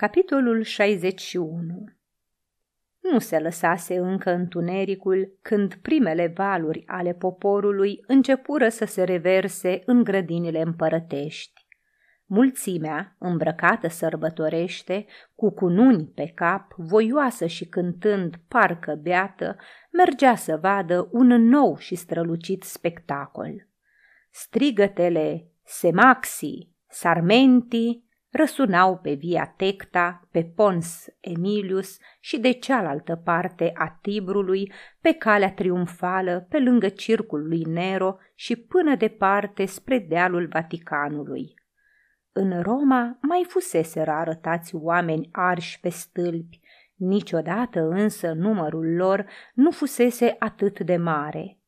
Capitolul 61 Nu se lăsase încă întunericul când primele valuri ale poporului începură să se reverse în grădinile împărătești. Mulțimea, îmbrăcată sărbătorește, cu cununi pe cap, voioasă și cântând parcă beată, mergea să vadă un nou și strălucit spectacol. Strigătele Semaxi, Sarmenti, răsunau pe Via Tecta, pe Pons Emilius și de cealaltă parte a Tibrului, pe calea triumfală, pe lângă circul lui Nero și până departe spre dealul Vaticanului. În Roma mai fusese arătați oameni arși pe stâlpi, niciodată însă numărul lor nu fusese atât de mare –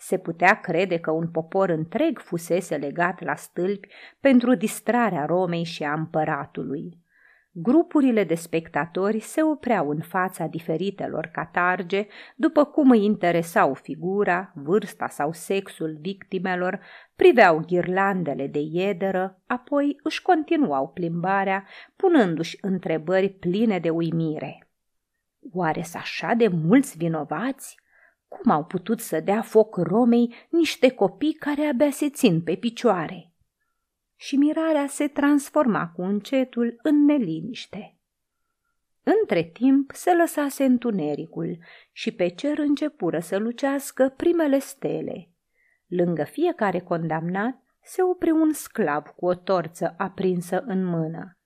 se putea crede că un popor întreg fusese legat la stâlpi pentru distrarea Romei și a împăratului. Grupurile de spectatori se opreau în fața diferitelor catarge, după cum îi interesau figura, vârsta sau sexul victimelor, priveau ghirlandele de iederă, apoi își continuau plimbarea, punându-și întrebări pline de uimire. Oare s așa de mulți vinovați? Cum au putut să dea foc Romei niște copii care abia se țin pe picioare? Și mirarea se transforma cu încetul în neliniște. Între timp se lăsase întunericul și pe cer începură să lucească primele stele. Lângă fiecare condamnat se opri un sclav cu o torță aprinsă în mână.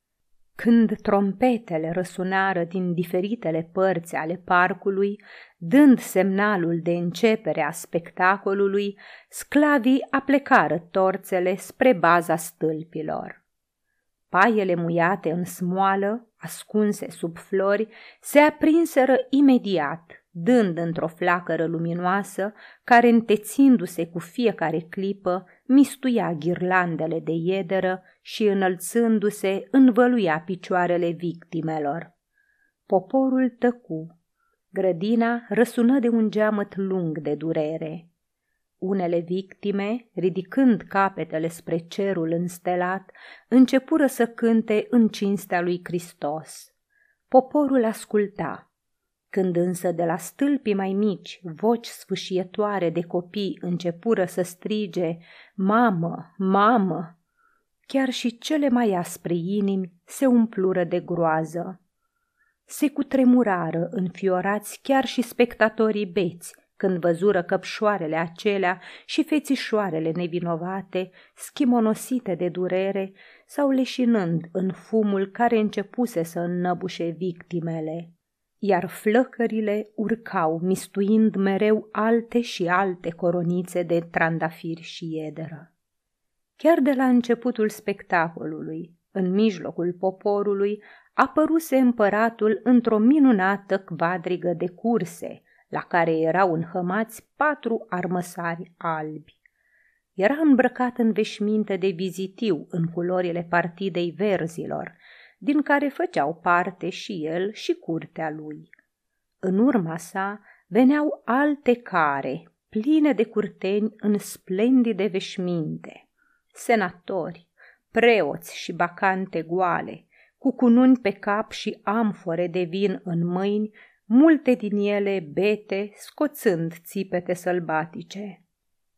Când trompetele răsunară din diferitele părți ale parcului, dând semnalul de începere a spectacolului, sclavii aplecară torțele spre baza stâlpilor. Paiele muiate în smoală, ascunse sub flori, se aprinseră imediat, dând într-o flacără luminoasă, care întețindu-se cu fiecare clipă, mistuia ghirlandele de iederă și înălțându-se învăluia picioarele victimelor. Poporul tăcu. Grădina răsună de un geamăt lung de durere. Unele victime, ridicând capetele spre cerul înstelat, începură să cânte în cinstea lui Hristos. Poporul asculta. Când însă de la stâlpii mai mici, voci sfâșietoare de copii începură să strige, Mamă, mamă! Chiar și cele mai aspre inimi se umplură de groază. Se cutremurară înfiorați chiar și spectatorii beți, când văzură căpșoarele acelea și fețișoarele nevinovate, schimonosite de durere sau leșinând în fumul care începuse să înnăbușe victimele iar flăcările urcau, mistuind mereu alte și alte coronițe de trandafiri și iederă. Chiar de la începutul spectacolului, în mijlocul poporului, apăruse împăratul într-o minunată quadrigă de curse, la care erau înhămați patru armăsari albi. Era îmbrăcat în veșminte de vizitiu în culorile partidei verzilor, din care făceau parte și el și curtea lui. În urma sa veneau alte care, pline de curteni în splendide veșminte, senatori, preoți și bacante goale, cu cununi pe cap și amfore de vin în mâini, multe din ele bete, scoțând țipete sălbatice.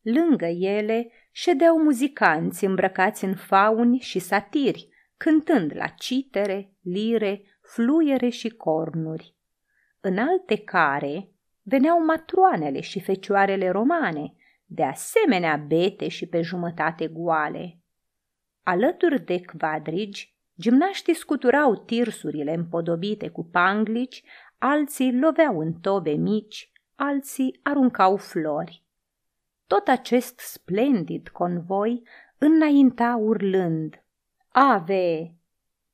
Lângă ele ședeau muzicanți îmbrăcați în fauni și satiri, cântând la citere, lire, fluiere și cornuri. În alte care veneau matroanele și fecioarele romane, de asemenea bete și pe jumătate goale. Alături de quadrigi, gimnaștii scuturau tirsurile împodobite cu panglici, alții loveau în tobe mici, alții aruncau flori. Tot acest splendid convoi înainta urlând, Ave!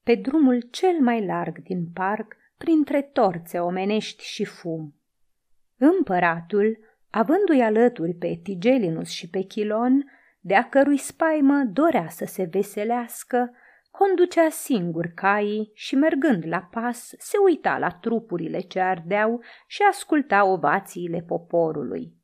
Pe drumul cel mai larg din parc, printre torțe omenești și fum. Împăratul, avându-i alături pe Tigelinus și pe Chilon, de-a cărui spaimă dorea să se veselească, conducea singur caii și, mergând la pas, se uita la trupurile ce ardeau și asculta ovațiile poporului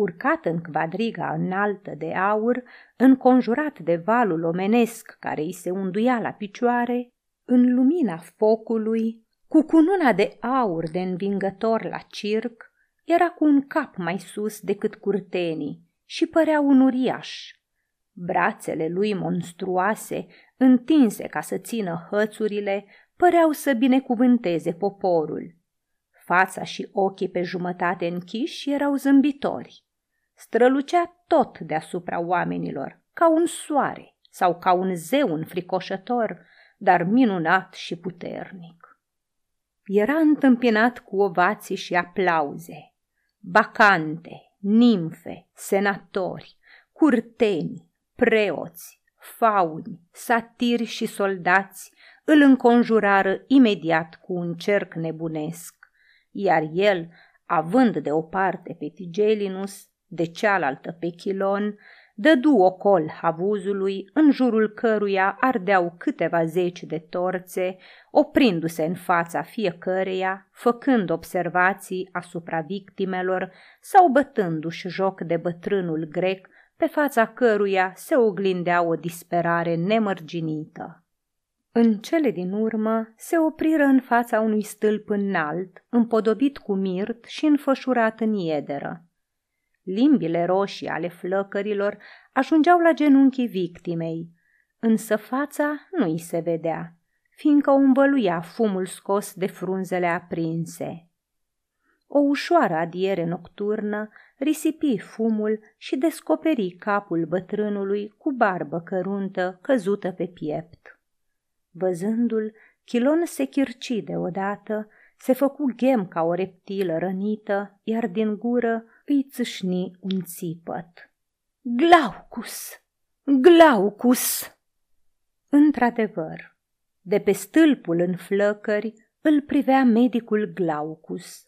urcat în quadriga înaltă de aur, înconjurat de valul omenesc care îi se unduia la picioare, În lumina focului, cu cununa de aur de învingător la circ, era cu un cap mai sus decât curtenii și părea un uriaș. Brațele lui monstruoase, întinse ca să țină hățurile, păreau să binecuvânteze poporul. Fața și ochii pe jumătate închiși erau zâmbitori. Strălucea tot deasupra oamenilor, ca un soare sau ca un zeu înfricoșător, dar minunat și puternic. Era întâmpinat cu ovații și aplauze. Bacante, nimfe, senatori, curteni, preoți, fauni, satiri și soldați îl înconjurară imediat cu un cerc nebunesc, iar el, având de o parte pe Tigelinus, de cealaltă pe Chilon, dădu ocol havuzului, în jurul căruia ardeau câteva zeci de torțe, oprindu-se în fața fiecăreia, făcând observații asupra victimelor sau bătându-și joc de bătrânul grec, pe fața căruia se oglindea o disperare nemărginită. În cele din urmă se opriră în fața unui stâlp înalt, împodobit cu mirt și înfășurat în iederă. Limbile roșii ale flăcărilor ajungeau la genunchii victimei, însă fața nu îi se vedea, fiindcă o învăluia fumul scos de frunzele aprinse. O ușoară adiere nocturnă risipi fumul și descoperi capul bătrânului cu barbă căruntă căzută pe piept. Văzându-l, Chilon se chirci deodată, se făcu ghem ca o reptilă rănită, iar din gură îi țâșni un țipăt. Glaucus! Glaucus! Într-adevăr, de pe stâlpul în flăcări îl privea medicul Glaucus.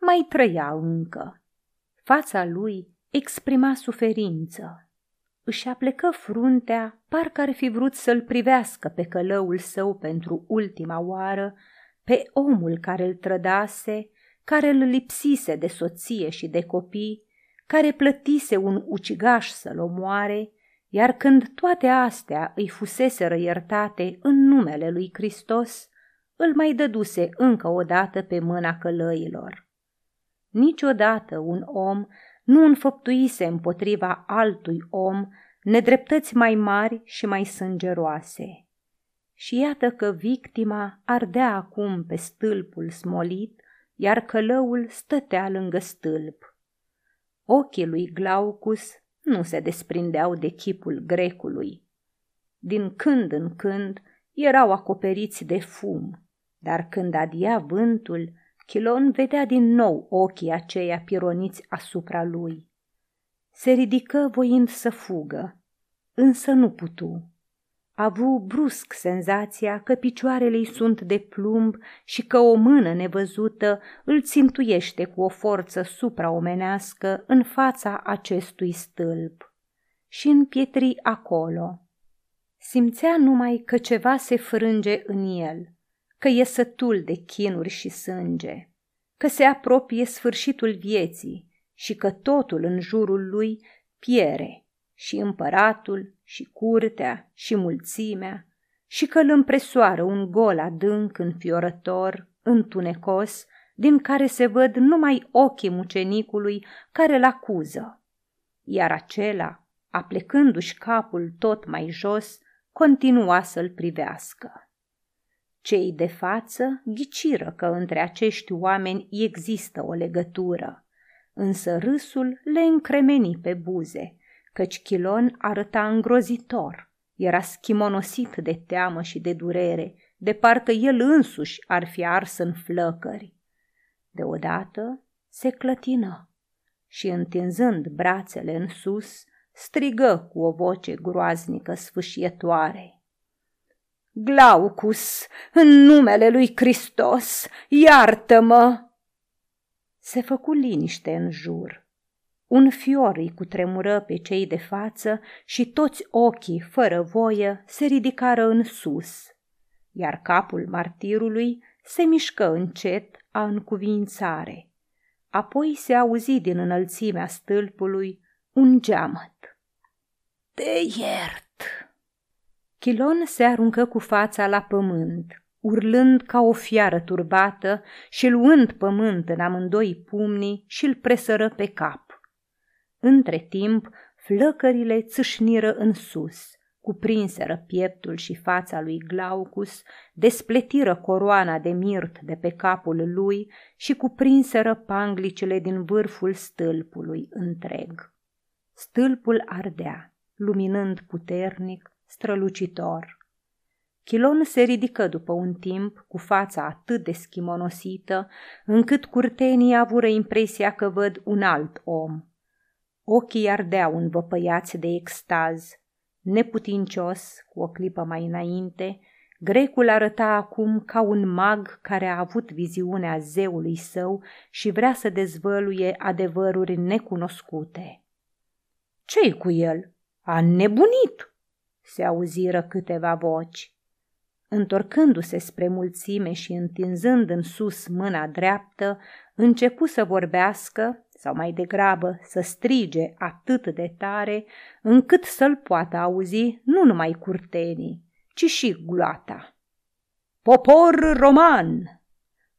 Mai trăia încă. Fața lui exprima suferință. Își aplecă fruntea, parcă ar fi vrut să-l privească pe călăul său pentru ultima oară, pe omul care îl trădase care îl lipsise de soție și de copii, care plătise un ucigaș să-l omoare, iar când toate astea îi fuseseră iertate în numele lui Hristos, îl mai dăduse încă o dată pe mâna călăilor. Niciodată un om nu înfăptuise împotriva altui om nedreptăți mai mari și mai sângeroase. Și iată că victima ardea acum pe stâlpul smolit iar călăul stătea lângă stâlp. Ochii lui Glaucus nu se desprindeau de chipul grecului. Din când în când erau acoperiți de fum, dar când adia vântul, Chilon vedea din nou ochii aceia pironiți asupra lui. Se ridică voind să fugă, însă nu putu avu brusc senzația că picioarele îi sunt de plumb și că o mână nevăzută îl țintuiește cu o forță supraomenească în fața acestui stâlp și în pietri acolo. Simțea numai că ceva se frânge în el, că e sătul de chinuri și sânge, că se apropie sfârșitul vieții și că totul în jurul lui piere și împăratul și curtea și mulțimea și că îl împresoară un gol adânc înfiorător, întunecos, din care se văd numai ochii mucenicului care îl acuză. Iar acela, aplecându-și capul tot mai jos, continua să-l privească. Cei de față ghiciră că între acești oameni există o legătură, însă râsul le încremeni pe buze căci Chilon arăta îngrozitor. Era schimonosit de teamă și de durere, de parcă el însuși ar fi ars în flăcări. Deodată se clătină și, întinzând brațele în sus, strigă cu o voce groaznică sfâșietoare. Glaucus, în numele lui Hristos, iartă-mă! Se făcu liniște în jur un fior îi cutremură pe cei de față și toți ochii, fără voie, se ridicară în sus, iar capul martirului se mișcă încet a încuvințare. Apoi se auzi din înălțimea stâlpului un geamăt. Te iert! Chilon se aruncă cu fața la pământ, urlând ca o fiară turbată și luând pământ în amândoi pumnii și îl presără pe cap. Între timp, flăcările țâșniră în sus, cuprinseră pieptul și fața lui Glaucus, despletiră coroana de mirt de pe capul lui și cuprinseră panglicele din vârful stâlpului întreg. Stâlpul ardea, luminând puternic, strălucitor. Chilon se ridică după un timp, cu fața atât de schimonosită, încât curtenii avură impresia că văd un alt om. Ochii ardeau învăpăiați de extaz. Neputincios, cu o clipă mai înainte, grecul arăta acum ca un mag care a avut viziunea zeului său și vrea să dezvăluie adevăruri necunoscute. Ce-i cu el? A nebunit!" se auziră câteva voci. Întorcându-se spre mulțime și întinzând în sus mâna dreaptă, începu să vorbească, sau mai degrabă să strige atât de tare, încât să-l poată auzi nu numai curtenii, ci și gloata. Popor roman,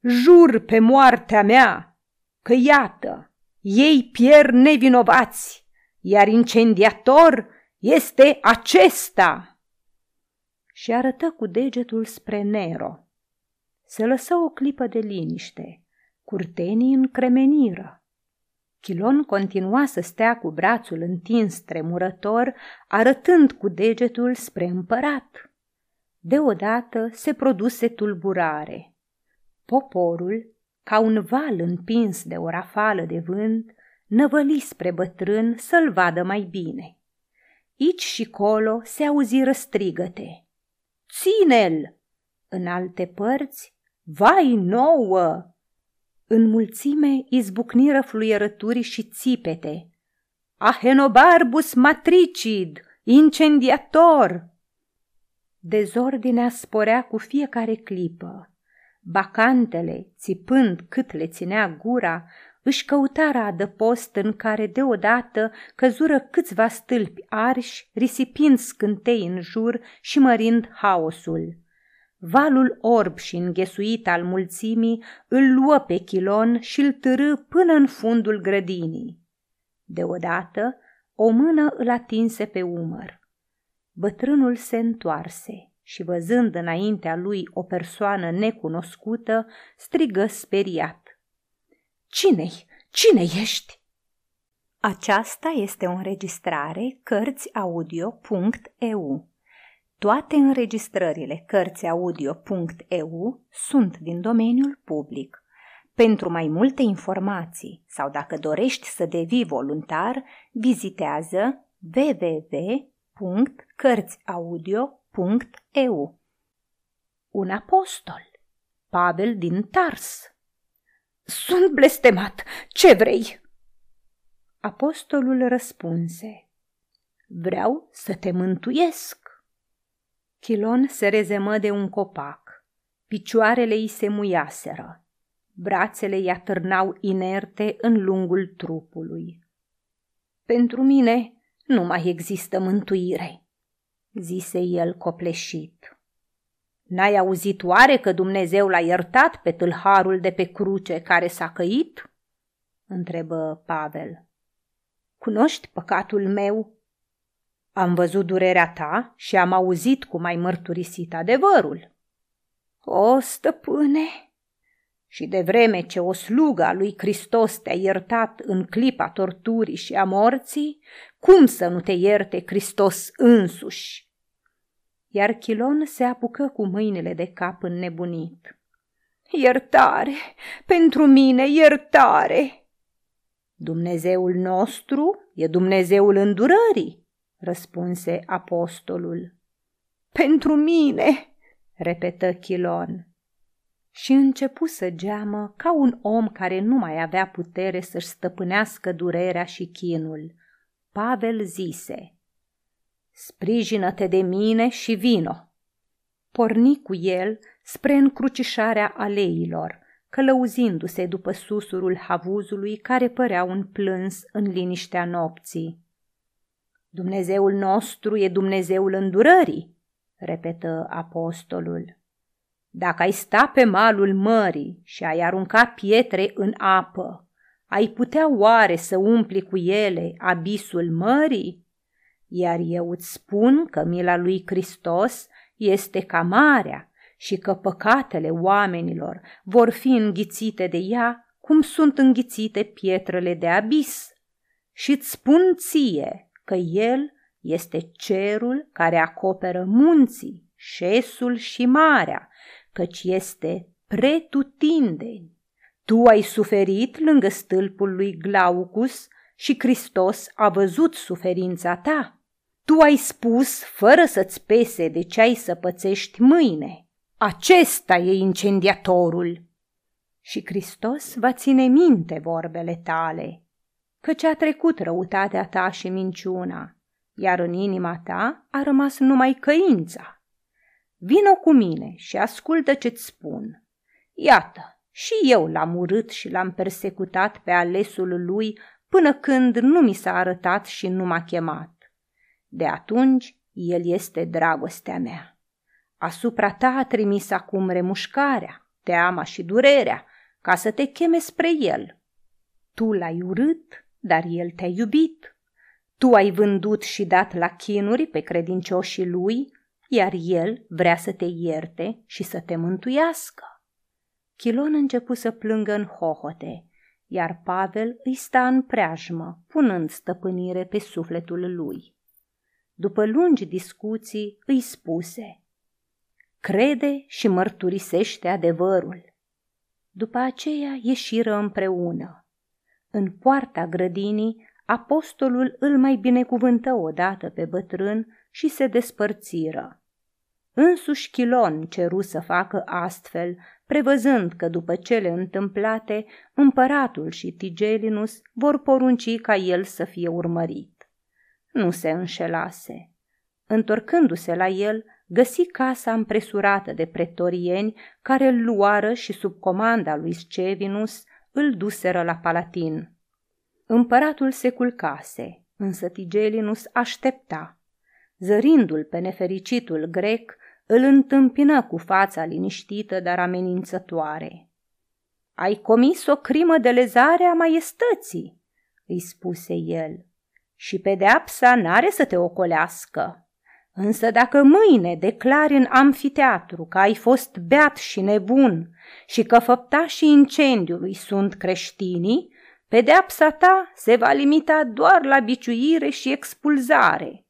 jur pe moartea mea că iată, ei pierd nevinovați, iar incendiator este acesta! Și arătă cu degetul spre Nero. Se lăsă o clipă de liniște. Curtenii încremeniră. Chilon continua să stea cu brațul întins tremurător, arătând cu degetul spre împărat. Deodată se produse tulburare. Poporul, ca un val împins de o rafală de vânt, năvăli spre bătrân să-l vadă mai bine. Ici și colo se auziră strigăte. Ține-l! În alte părți, vai nouă! În mulțime izbucniră fluierături și țipete. Ahenobarbus matricid, incendiator! Dezordinea sporea cu fiecare clipă. Bacantele, țipând cât le ținea gura, își căutară adăpost în care deodată căzură câțiva stâlpi arși, risipind scântei în jur și mărind haosul. Valul orb și înghesuit al mulțimii îl luă pe chilon și îl târâ până în fundul grădinii. Deodată, o mână îl atinse pe umăr. Bătrânul se întoarse și văzând înaintea lui o persoană necunoscută, strigă speriat. Cine-i? Cine ești? Aceasta este o înregistrare Cărțiaudio.eu. Toate înregistrările Cărțiaudio.eu sunt din domeniul public. Pentru mai multe informații sau dacă dorești să devii voluntar, vizitează www.cărțiaudio.eu. Un apostol, Pavel din Tars sunt blestemat. Ce vrei? Apostolul răspunse. Vreau să te mântuiesc. Chilon se rezemă de un copac. Picioarele îi se muiaseră. Brațele i atârnau inerte în lungul trupului. Pentru mine nu mai există mântuire, zise el copleșit. N-ai auzit oare că Dumnezeu l-a iertat pe tâlharul de pe cruce care s-a căit? întrebă Pavel. Cunoști păcatul meu? Am văzut durerea ta și am auzit cum ai mărturisit adevărul. O, stăpâne! Și de vreme ce o slugă a lui Hristos te-a iertat în clipa torturii și a morții, cum să nu te ierte Hristos însuși? iar Chilon se apucă cu mâinile de cap înnebunit. Iertare! Pentru mine iertare! Dumnezeul nostru e Dumnezeul îndurării, răspunse apostolul. Pentru mine, repetă Chilon. Și începu să geamă ca un om care nu mai avea putere să-și stăpânească durerea și chinul. Pavel zise – Sprijină-te de mine și vino. Porni cu el spre încrucișarea aleilor, călăuzindu-se după susurul havuzului care părea un plâns în liniștea nopții. Dumnezeul nostru e Dumnezeul îndurării, repetă apostolul. Dacă ai sta pe malul mării și ai arunca pietre în apă, ai putea oare să umpli cu ele abisul mării? Iar eu îți spun că mila lui Hristos este ca marea și că păcatele oamenilor vor fi înghițite de ea cum sunt înghițite pietrele de abis. Și îți spun ție că el este cerul care acoperă munții, șesul și marea, căci este pretutindeni. Tu ai suferit lângă stâlpul lui Glaucus și Hristos a văzut suferința ta. Tu ai spus, fără să-ți pese de ce ai să pățești mâine. Acesta e incendiatorul. Și Hristos va ține minte vorbele tale, căci a trecut răutatea ta și minciuna, iar în inima ta a rămas numai căința. Vino cu mine și ascultă ce-ți spun. Iată, și eu l-am urât și l-am persecutat pe alesul lui până când nu mi s-a arătat și nu m-a chemat. De atunci, el este dragostea mea. Asupra ta a trimis acum remușcarea, teama și durerea, ca să te cheme spre el. Tu l-ai urât, dar el te-a iubit. Tu ai vândut și dat la chinuri pe credincioșii lui, iar el vrea să te ierte și să te mântuiască. Chilon începu să plângă în hohote, iar Pavel îi sta în preajmă, punând stăpânire pe sufletul lui. După lungi discuții, îi spuse, Crede și mărturisește adevărul. După aceea ieșiră împreună. În poarta grădinii, apostolul îl mai binecuvântă odată pe bătrân și se despărțiră. Însuși Chilon ceru să facă astfel, prevăzând că după cele întâmplate, împăratul și Tigelinus vor porunci ca el să fie urmărit. Nu se înșelase. Întorcându-se la el, găsi casa împresurată de pretorieni care îl luară și sub comanda lui Scevinus îl duseră la Palatin. Împăratul se culcase, însă Tigelinus aștepta. Zărindu-l pe nefericitul grec, îl întâmpină cu fața liniștită, dar amenințătoare. Ai comis o crimă de lezare a maiestății, îi spuse el, și pedeapsa n-are să te ocolească. Însă dacă mâine declari în amfiteatru că ai fost beat și nebun și că făptașii incendiului sunt creștinii, pedeapsa ta se va limita doar la biciuire și expulzare.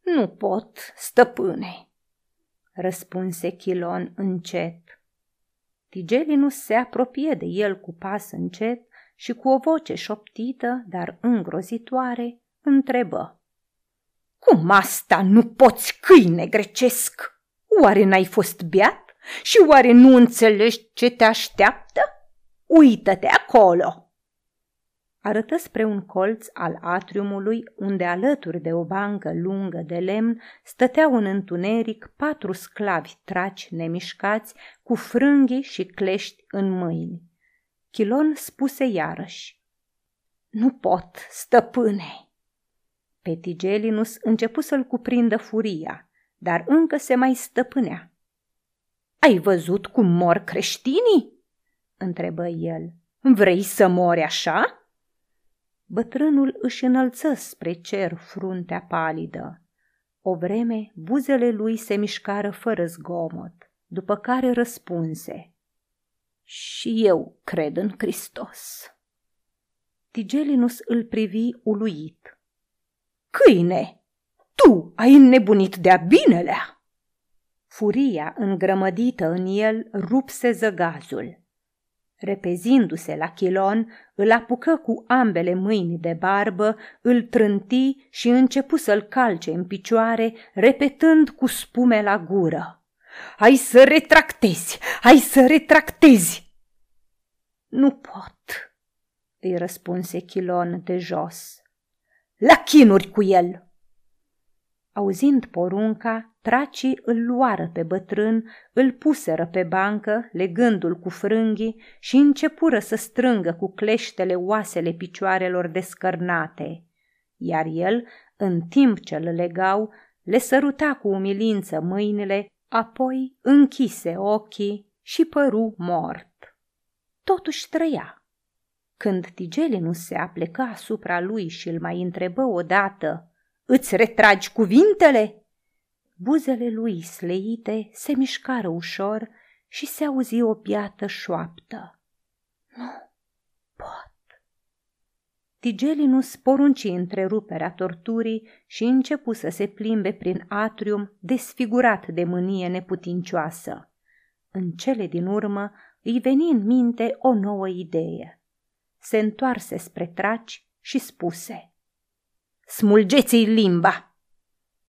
Nu pot, stăpâne, răspunse Chilon încet. Tigelinus se apropie de el cu pas încet și cu o voce șoptită, dar îngrozitoare, întrebă. Cum asta nu poți, câine grecesc? Oare n-ai fost beat? Și oare nu înțelegi ce te așteaptă? Uită-te acolo! Arătă spre un colț al atriumului, unde alături de o bancă lungă de lemn stăteau în întuneric patru sclavi traci nemișcați cu frânghii și clești în mâini. Chilon spuse iarăși, Nu pot, stăpâne! Petigelinus începu să-l cuprindă furia, dar încă se mai stăpânea. Ai văzut cum mor creștinii?" întrebă el. Vrei să mori așa?" Bătrânul își înălță spre cer fruntea palidă. O vreme, buzele lui se mișcară fără zgomot, după care răspunse. Și eu cred în Hristos. Tigelinus îl privi uluit. Câine, tu ai înnebunit de-a binelea! Furia îngrămădită în el rupse zăgazul. Repezindu-se la chilon, îl apucă cu ambele mâini de barbă, îl trânti și începu să-l calce în picioare, repetând cu spume la gură. Hai să retractezi! Hai să retractezi! Nu pot, îi răspunse Chilon de jos. La chinuri cu el! Auzind porunca, tracii îl luară pe bătrân, îl puseră pe bancă, legându-l cu frânghii și începură să strângă cu cleștele oasele picioarelor descărnate. Iar el, în timp ce îl legau, le săruta cu umilință mâinile, apoi închise ochii și păru mort. Totuși trăia. Când Tigelinus se aplecă asupra lui și îl mai întrebă odată, Îți retragi cuvintele?" Buzele lui sleite se mișcară ușor și se auzi o biată șoaptă. Nu pot. Tigelinus porunci întreruperea torturii și începu să se plimbe prin atrium desfigurat de mânie neputincioasă. În cele din urmă îi veni în minte o nouă idee. Se întoarse spre traci și spuse Smulgete il limba.